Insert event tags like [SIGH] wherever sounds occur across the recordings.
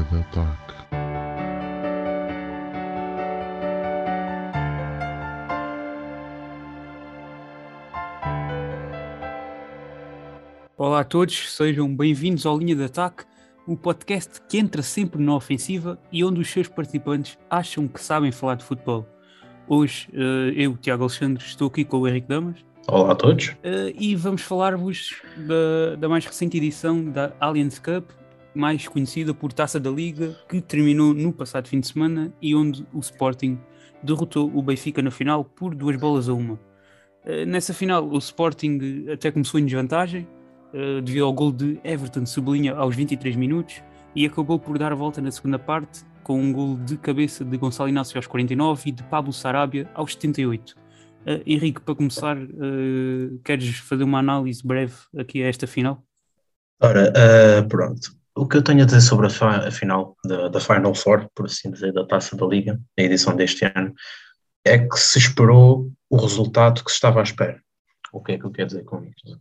linha de ataque. Olá a todos, sejam bem-vindos ao Linha de Ataque, o podcast que entra sempre na ofensiva e onde os seus participantes acham que sabem falar de futebol. Hoje, eh, eu, Tiago Alexandre, estou aqui com o Henrique Damas. Olá a todos. Uh, e vamos falar-vos da, da, mais recente edição da Allianz Cup, mais conhecida por Taça da Liga, que terminou no passado fim de semana e onde o Sporting derrotou o Benfica na final por duas bolas a uma. Uh, nessa final, o Sporting até começou em desvantagem, uh, devido ao gol de Everton Sublinha aos 23 minutos, e acabou por dar a volta na segunda parte, com um gol de cabeça de Gonçalo Inácio aos 49 e de Pablo Sarabia aos 78. Uh, Henrique, para começar, uh, queres fazer uma análise breve aqui a esta final? Ora, uh, pronto. O que eu tenho a dizer sobre a, a final da, da, Final Four, por assim dizer, da Taça da Liga, a edição deste ano, é que se esperou o resultado que se estava à espera. O que é que eu quero dizer com isto?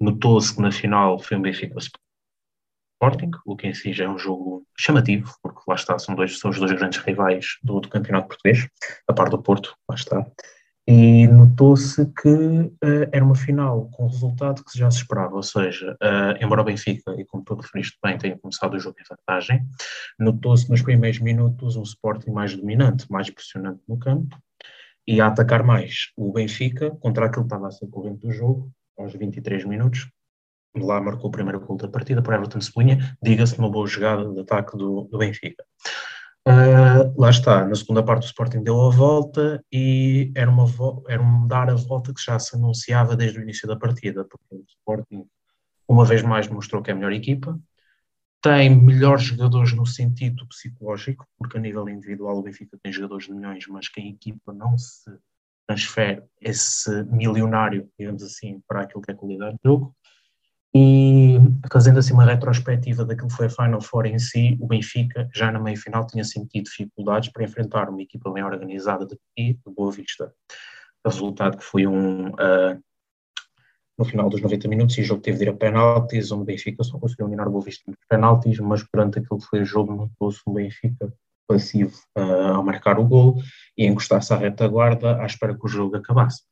Notou-se que na final foi um Benfica Sporting, o que em si já é um jogo chamativo, porque lá está, são, dois, são os dois grandes rivais do, do campeonato português, a par do Porto, lá está e notou-se que uh, era uma final com o resultado que já se esperava, ou seja, uh, embora o Benfica, e como tu referiste bem, tenha começado o jogo em vantagem, notou-se nos primeiros minutos um Sporting mais dominante, mais pressionante no campo e a atacar mais o Benfica contra aquilo que estava a ser corrente do jogo, aos 23 minutos. Lá marcou o primeiro gol da partida por Everton Cebolinha, diga-se uma boa jogada de ataque do, do Benfica. Uh, lá está, na segunda parte o Sporting deu a volta e era, uma era um dar a volta que já se anunciava desde o início da partida, porque o Sporting uma vez mais mostrou que é a melhor equipa, tem melhores jogadores no sentido psicológico, porque a nível individual o Benfica tem jogadores de milhões, mas que a equipa não se transfere esse milionário, digamos assim, para aquilo que é qualidade de jogo. E fazendo assim uma retrospectiva daquilo que foi a Final Four em si, o Benfica já na meia-final tinha sentido dificuldades para enfrentar uma equipa bem organizada de, de Boa Vista. O resultado que foi um uh, no final dos 90 minutos e o jogo teve de ir a penaltis, onde o Benfica só conseguiu eliminar o Boa Vista nos penaltis, mas durante aquilo que foi o jogo notou-se um Benfica passivo uh, a marcar o gol e encostar-se à retaguarda à espera que o jogo acabasse.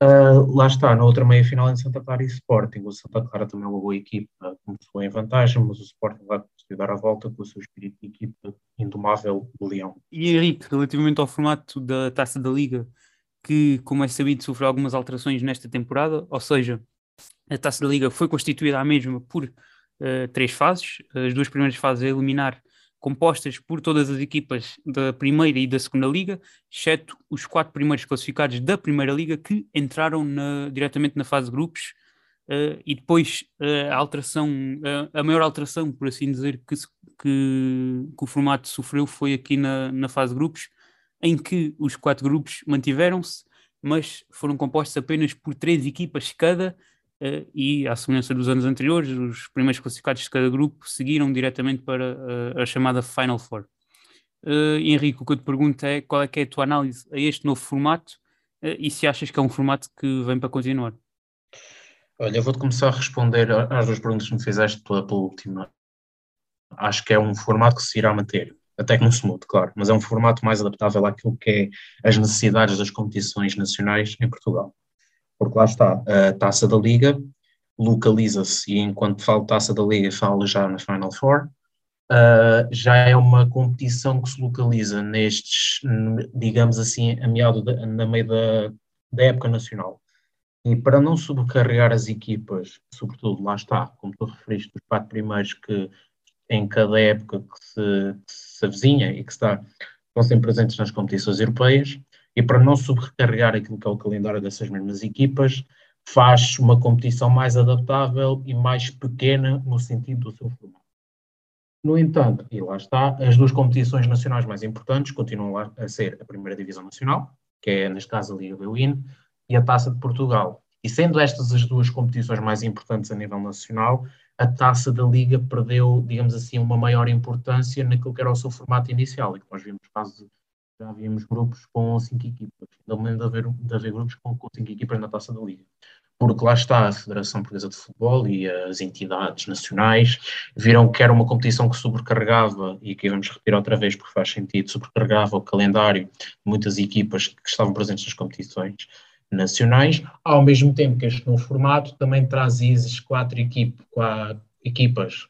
Uh, lá está, na outra meia-final em Santa Clara e Sporting. O Santa Clara também é uma boa equipa, começou em vantagem, mas o Sporting lá conseguiu dar a volta com o seu espírito de equipa indomável do Leão. E Henrique, relativamente ao formato da Taça da Liga, que, como é sabido, sofreu algumas alterações nesta temporada, ou seja, a Taça da Liga foi constituída a mesma por uh, três fases. As duas primeiras fases a eliminar compostas por todas as equipas da Primeira e da Segunda Liga, exceto os quatro primeiros classificados da Primeira Liga que entraram na, diretamente na fase de grupos. Uh, e depois uh, a alteração, uh, a maior alteração, por assim dizer, que, que, que, o formato sofreu foi aqui na, na fase de grupos, em que os quatro grupos mantiveram-se, mas foram compostos apenas por três equipas cada, e, à semelhança dos anos anteriores, os primeiros classificados de cada grupo seguiram diretamente para uh, a chamada Final Four. Uh, Henrique, o que eu te pergunto é qual é, é a tua análise a este novo formato e se achas que é um formato que vem para continuar? Olha, eu vou-te começar a responder às duas perguntas que me fizeste pela, pela última. Acho que é um formato que se irá manter, até que não se mude, claro, mas é um formato mais adaptável àquilo que é as necessidades das competições nacionais em Portugal porque lá está, a taça da Liga localiza-se, e enquanto falo taça da Liga, falo já na Final Four, uh, já é uma competição que se localiza nestes, digamos assim, a meado de, na meio da, da época nacional. E para não sobrecarregar as equipas, sobretudo, lá está, como tu referiste, os quatro primeiros que em cada época que se, que se avizinha e que está, estão sempre presentes nas competições europeias, e para não sobrecarregar aquilo que é o calendário dessas mesmas equipas, faz uma competição mais adaptável e mais pequena no sentido do seu formato. No entanto, e lá está, as duas competições nacionais mais importantes continuam a ser a Primeira Divisão Nacional, que é, neste caso, a Liga Beuin, e a Taça de Portugal. E sendo estas as duas competições mais importantes a nível nacional, a Taça da Liga perdeu, digamos assim, uma maior importância naquilo que era o seu formato inicial, e que nós vimos casos já havíamos grupos com cinco equipas. Ainda me lembro de haver, de haver grupos com, com cinco equipas na taça da Liga. porque lá está a Federação Portuguesa de Futebol e as entidades nacionais viram que era uma competição que sobrecarregava, e aqui vamos repetir outra vez porque faz sentido, sobrecarregava o calendário de muitas equipas que estavam presentes nas competições nacionais, ao mesmo tempo que este novo formato também traz esses quatro, quatro equipas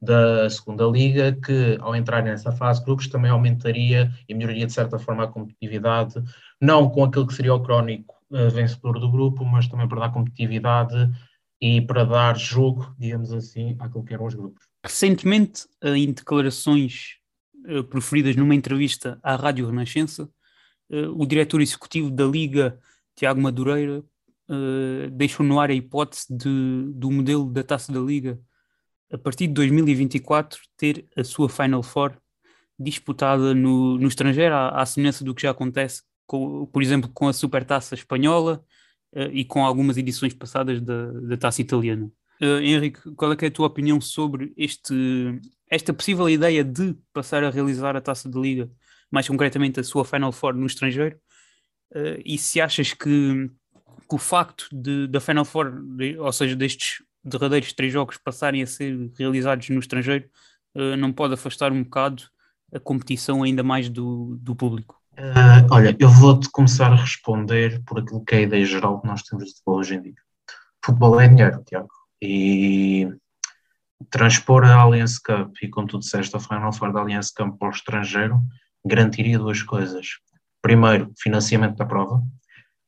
da segunda liga que ao entrar nessa fase grupos também aumentaria e melhoraria de certa forma a competitividade, não com aquilo que seria o crónico uh, vencedor do grupo, mas também para dar competitividade e para dar jogo, digamos assim, àquilo que eram os grupos. Recentemente, em declarações uh, proferidas numa entrevista à Rádio Renascença, o diretor executivo da Liga, Tiago Madureira, deixou no ar a hipótese de, do modelo da Taça da Liga a partir de 2024, ter a sua Final Four disputada no, no estrangeiro, à, à semelhança do que já acontece, com, por exemplo, com a Supertaça Espanhola uh, e com algumas edições passadas da, da Taça Italiana. Uh, Henrique, qual é, é, a tua opinião sobre este, esta possível ideia de passar a realizar a Taça de Liga, mais concretamente a sua Final Four no estrangeiro? Uh, e se achas que, que o facto de, da Final Four, de, ou seja, destes derradeiros três jogos passarem a ser realizados no estrangeiro, uh, não pode afastar um bocado a competição ainda mais do, do público? Uh, olha, eu vou-te começar a responder por aquilo que é a ideia geral que nós temos de futebol hoje em dia. Futebol é dinheiro, Tiago, e transpor a Allianz Cup e, como tu disseste, a Final Four da Allianz Cup para o estrangeiro garantiria duas coisas. Primeiro, financiamento da prova,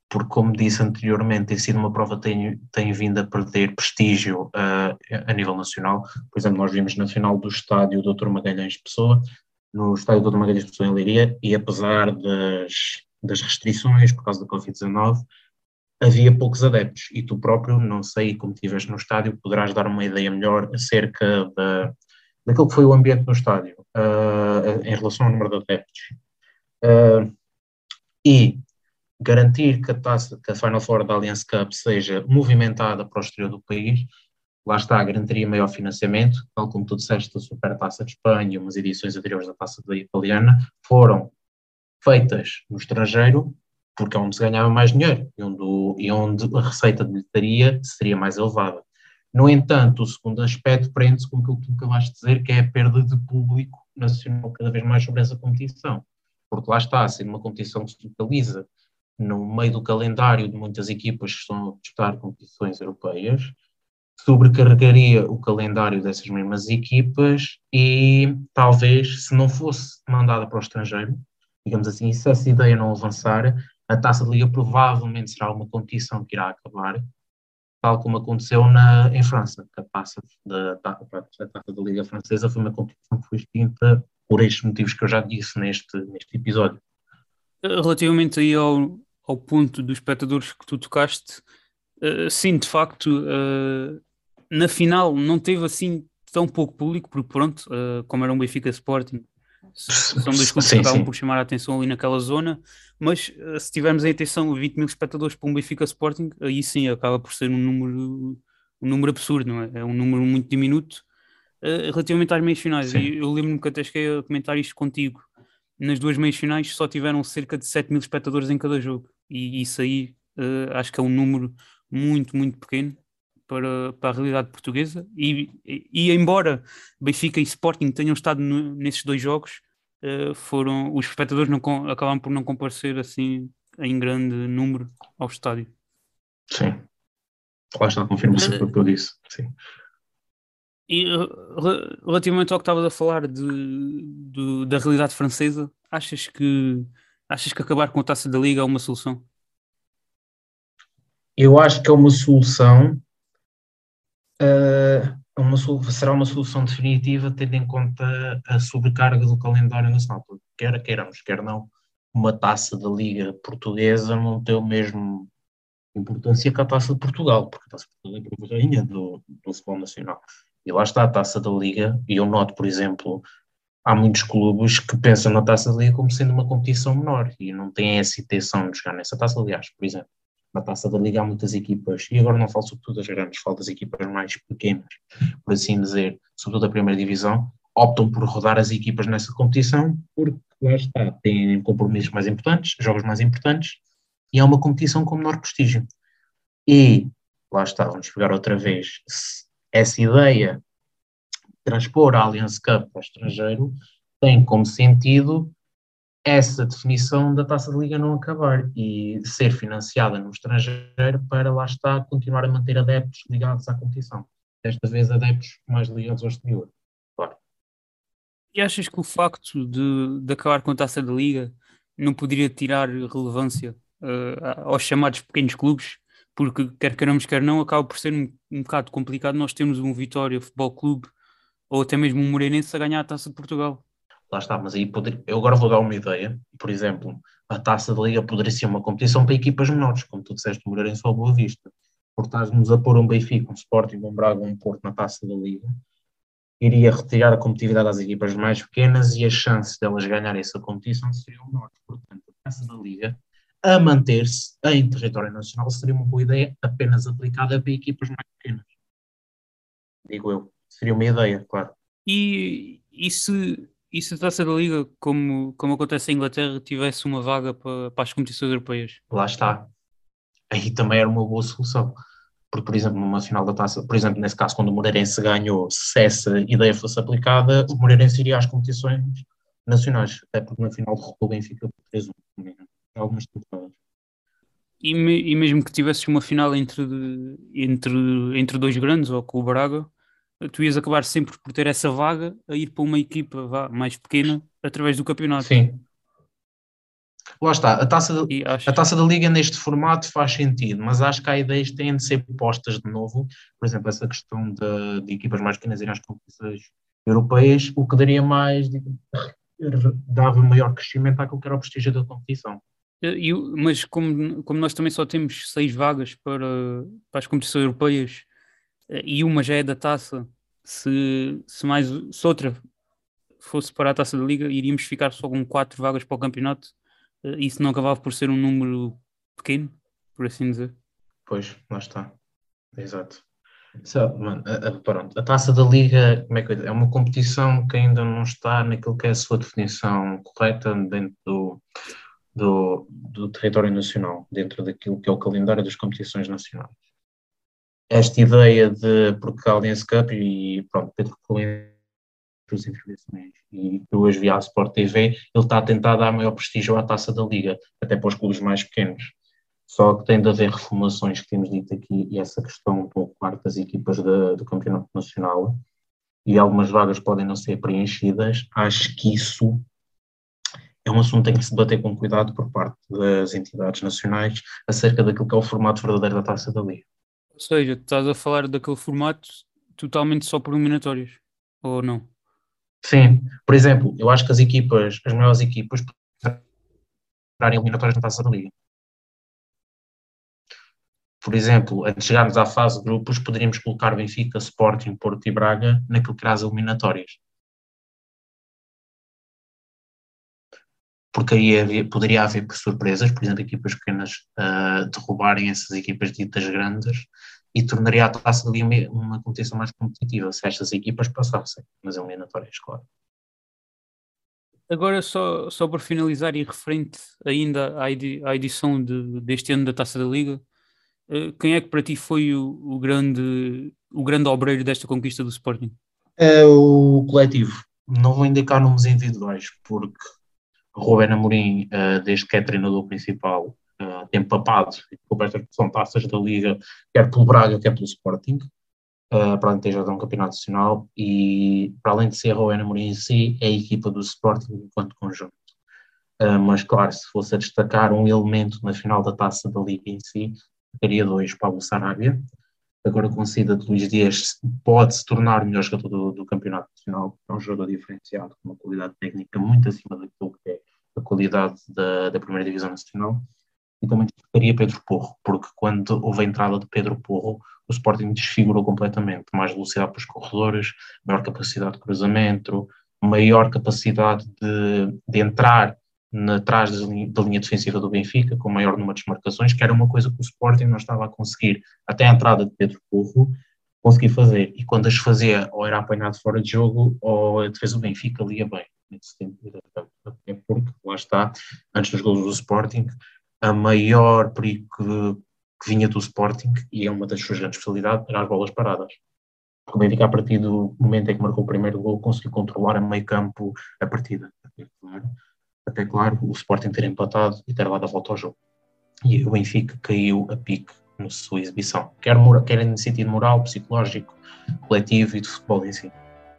porque, como disse anteriormente, tem sido uma prova que tem, tem vindo a perder prestígio uh, a nível nacional. Por exemplo, nós vimos na final do estádio Dr. Magalhães Pessoa, no estádio Dr. Magalhães Pessoa em Leiria, e apesar das, das restrições por causa da Covid-19, havia poucos adeptos. E tu próprio, não sei como estiveste no estádio, poderás dar uma ideia melhor acerca da, daquilo que foi o ambiente no estádio uh, em relação ao número de adeptos. Uh, e garantir que a, taça, que a Final Four da Allianz Cup seja movimentada para o exterior do país, lá está, garantiria maior financiamento, tal como tu disseste, a Super Taça de Espanha e umas edições anteriores da Taça da Italiana foram feitas no estrangeiro porque é onde se ganhava mais dinheiro e onde, e onde a receita de bilheteria seria mais elevada. No entanto, o segundo aspecto prende-se com aquilo que tu acabaste de dizer, que é a perda de público nacional cada vez mais sobre essa competição. Porque lá está, sendo uma competição que se localiza no meio do calendário de muitas equipas que estão a disputar competições europeias, sobrecarregaria o calendário dessas mesmas equipas e talvez, se não fosse mandada para o estrangeiro, digamos assim, se essa ideia não avançar, a Taça de Liga provavelmente será uma competição que irá acabar, tal como aconteceu na, em França, que a Taça da, Taça da Liga Francesa foi uma competição que foi extinta por estes motivos que eu já disse neste, neste episódio. Relativamente aí ao, ao ponto dos espectadores que tu tocaste, uh, sim, de facto, uh, na final não teve assim tão pouco público, porque pronto, uh, como era um Benfica Sporting, são dois [LAUGHS] clubes que acabam por chamar a atenção ali naquela zona, mas se tivermos em atenção 20 mil espectadores para um Benfica Sporting, aí sim acaba por ser um número, um número absurdo, não é? É um número muito diminuto relativamente às meias finais. Eu lembro-me que até cheguei a comentar isto contigo. Nas duas meias finais só tiveram cerca de 7 mil espectadores em cada jogo e isso aí uh, acho que é um número muito, muito pequeno para, para a realidade portuguesa. E, e, embora Benfica e Sporting tenham estado no, nesses dois jogos, uh, foram os espectadores não acabaram por não comparecer assim em grande número ao estádio. Sim, lá está, confirma-se uh, o que eu disse. Sim. E relativamente ao que estavas a falar de, de, da realidade francesa, achas que Achas que acabar com a taça da Liga é uma solução? Eu acho que é uma solução. Uh, uma, será uma solução definitiva, tendo em conta a sobrecarga do calendário nacional. Porque quer queiramos, quer não, uma taça da Liga Portuguesa não tem o mesmo importância que a taça de Portugal, porque a taça de Portugal é a rainha do, do futebol nacional. E lá está a taça da Liga, e eu noto, por exemplo, há muitos clubes que pensam na Taça da Liga como sendo uma competição menor e não têm essa intenção de jogar nessa Taça. Aliás, por exemplo, na Taça da Liga há muitas equipas, e agora não falo sobretudo das grandes, falo das equipas mais pequenas, por assim dizer, sobretudo da primeira divisão, optam por rodar as equipas nessa competição porque lá está, têm compromissos mais importantes, jogos mais importantes, e é uma competição com menor prestígio. E lá está, vamos pegar outra vez, essa ideia de transpor a Allianz Cup para o estrangeiro tem como sentido essa definição da taça de liga não acabar e ser financiada no estrangeiro para lá está continuar a manter adeptos ligados à competição. Desta vez adeptos mais ligados ao exterior, claro. E achas que o facto de, de acabar com a taça da liga não poderia tirar relevância uh, aos chamados pequenos clubes? Porque quer queiramos, quer não, acaba por ser um, um bocado complicado nós termos um Vitória Futebol Clube ou até mesmo um Moreirense a ganhar a taça de Portugal lá está, mas aí poder, eu agora vou dar uma ideia, por exemplo, a taça da Liga poderia ser uma competição para equipas menores, como tu disseste, o Moreirense ou Boa Vista, por estás-nos a pôr um Benfica, um Sporting, um Braga, um Porto na taça da Liga, iria retirar a competitividade às equipas mais pequenas e as chances delas ganharem essa competição seriam menores, portanto, a taça da Liga a manter-se em território nacional seria uma boa ideia apenas aplicada para equipas mais pequenas. Digo eu. Seria uma ideia, claro. E, e se e se a taça da Liga, como, como acontece em Inglaterra, tivesse uma vaga para, para as competições europeias? Lá está. Aí também era uma boa solução. Porque, por exemplo, numa final da taça, por exemplo, nesse caso, quando o Moreirense ganhou, se essa ideia fosse aplicada, o Moreirense iria às competições nacionais, até porque na final derrotou o Benfica por 3-1, algumas temporadas. E, me, e mesmo que tivesse uma final entre, entre, entre dois grandes, ou com o Braga, tu ias acabar sempre por ter essa vaga a ir para uma equipa vá, mais pequena através do campeonato. Sim. Lá está, a taça, a taça da Liga neste formato faz sentido, mas acho que há ideias que têm de ser postas de novo. Por exemplo, essa questão de, de equipas mais pequenas irem às competições europeias, o que daria mais, dava maior crescimento àquilo que era o prestígio da competição. Eu, mas como, como nós também só temos seis vagas para, para as competições europeias, e uma já é da taça, se, se mais se outra fosse para a taça da liga, iríamos ficar só com quatro vagas para o campeonato. Eh, isso não acabava por ser um número pequeno, por assim dizer. Pois, lá está. Exato. So, mano, a, a, pronto, a taça da liga como é, que é uma competição que ainda não está naquilo que é a sua definição correta dentro do, do, do território nacional, dentro daquilo que é o calendário das competições nacionais esta ideia de porque a Allianz Cup e pronto, Pedro Coelho as intervenções e eu as vi à Sport TV, ele está a tentar dar maior prestígio à taça da Liga, até para os clubes mais pequenos. Só que tem de haver reformulações que temos dito aqui e essa questão do quarto das equipas de, do Campeonato Nacional e algumas vagas podem não ser preenchidas. Acho que isso é um assunto que tem que se debater com cuidado por parte das entidades nacionais acerca daquilo que é o formato verdadeiro da taça da Liga. Ou seja, estás a falar daquele formato totalmente só por eliminatórios, ou não? Sim, por exemplo, eu acho que as equipas, as maiores equipas, darem eliminatórias na taça da liga. Por exemplo, antes de chegarmos à fase de grupos, poderíamos colocar Benfica, Sporting, Porto e Braga naquilo que era as eliminatórias. Porque aí havia, poderia haver surpresas, por exemplo, equipas pequenas uh, derrubarem essas equipas ditas grandes e tornaria a taça ali uma, uma competição mais competitiva se estas equipas passassem nas eliminatórias, claro. Agora, só, só para finalizar e referente ainda à, edi à edição de, deste ano da Taça da Liga, uh, quem é que para ti foi o, o, grande, o grande obreiro desta conquista do Sporting? É o coletivo. Não vou indicar nomes individuais, porque Ruben Amorim, uh, desde que é treinador principal, uh, tem papado com estas são taças da Liga, quer pelo Braga, quer pelo Sporting, uh, para além de ter já dado um campeonato nacional, e para além de ser Ruben Amorim em si, é a equipa do Sporting enquanto conjunto. Mas claro, se fosse a destacar um elemento na final da taça da Liga em si, teria dois, Pablo Sarabia, agora com a saída de Luís Dias pode se tornar o melhor jogador do, do, campeonato nacional, é um jogador diferenciado, com uma qualidade técnica muito acima daquilo que é a qualidade da, da primeira divisão nacional. E também destacaria Pedro Porro, porque quando houve a entrada de Pedro Porro, o Sporting desfigurou completamente. Mais velocidade para os corredores, maior capacidade de cruzamento, maior capacidade de, de entrar atrás da linha defensiva do Benfica, com maior número de marcações, que era uma coisa que o Sporting não estava a conseguir, até a entrada de Pedro Porro, conseguir fazer. E quando as fazia, ou era apanhado fora de jogo, ou a defesa do Benfica lia bem. Nesse sentido, até porque, lá está, antes dos gols do Sporting, a maior perigo que que vinha do Sporting e é uma das suas grandes especialidades, era as bolas paradas. O Benfica, a partir do momento em que marcou o primeiro gol, conseguiu controlar a meio campo a partida. Claro, até claro o Sporting ter empatado e ter dado a volta ao jogo. E o Benfica caiu a pique na sua exibição, quer, quer em sentido moral, psicológico, coletivo e de futebol em si.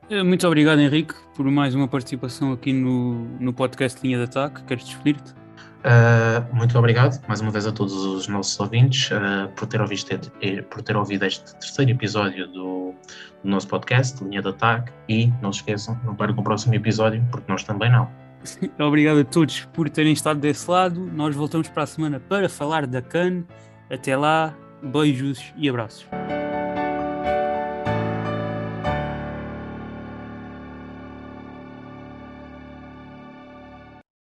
Eh, muito obrigado, Henrique, por mais uma participação aqui no, no podcast Linha de Ataque. Queres despedir-te? Uh, muito obrigado mais uma vez a todos os nossos ouvintes uh, por, ter ouvido este, por ter ouvido este terceiro episódio do, do, nosso podcast, Linha de Ataque, e não se esqueçam, não percam o próximo episódio, porque nós também não. [LAUGHS] Obrigado a todos por terem estado desse lado. Nós voltamos para a semana para falar da CAN. Até lá, beijos e abraços.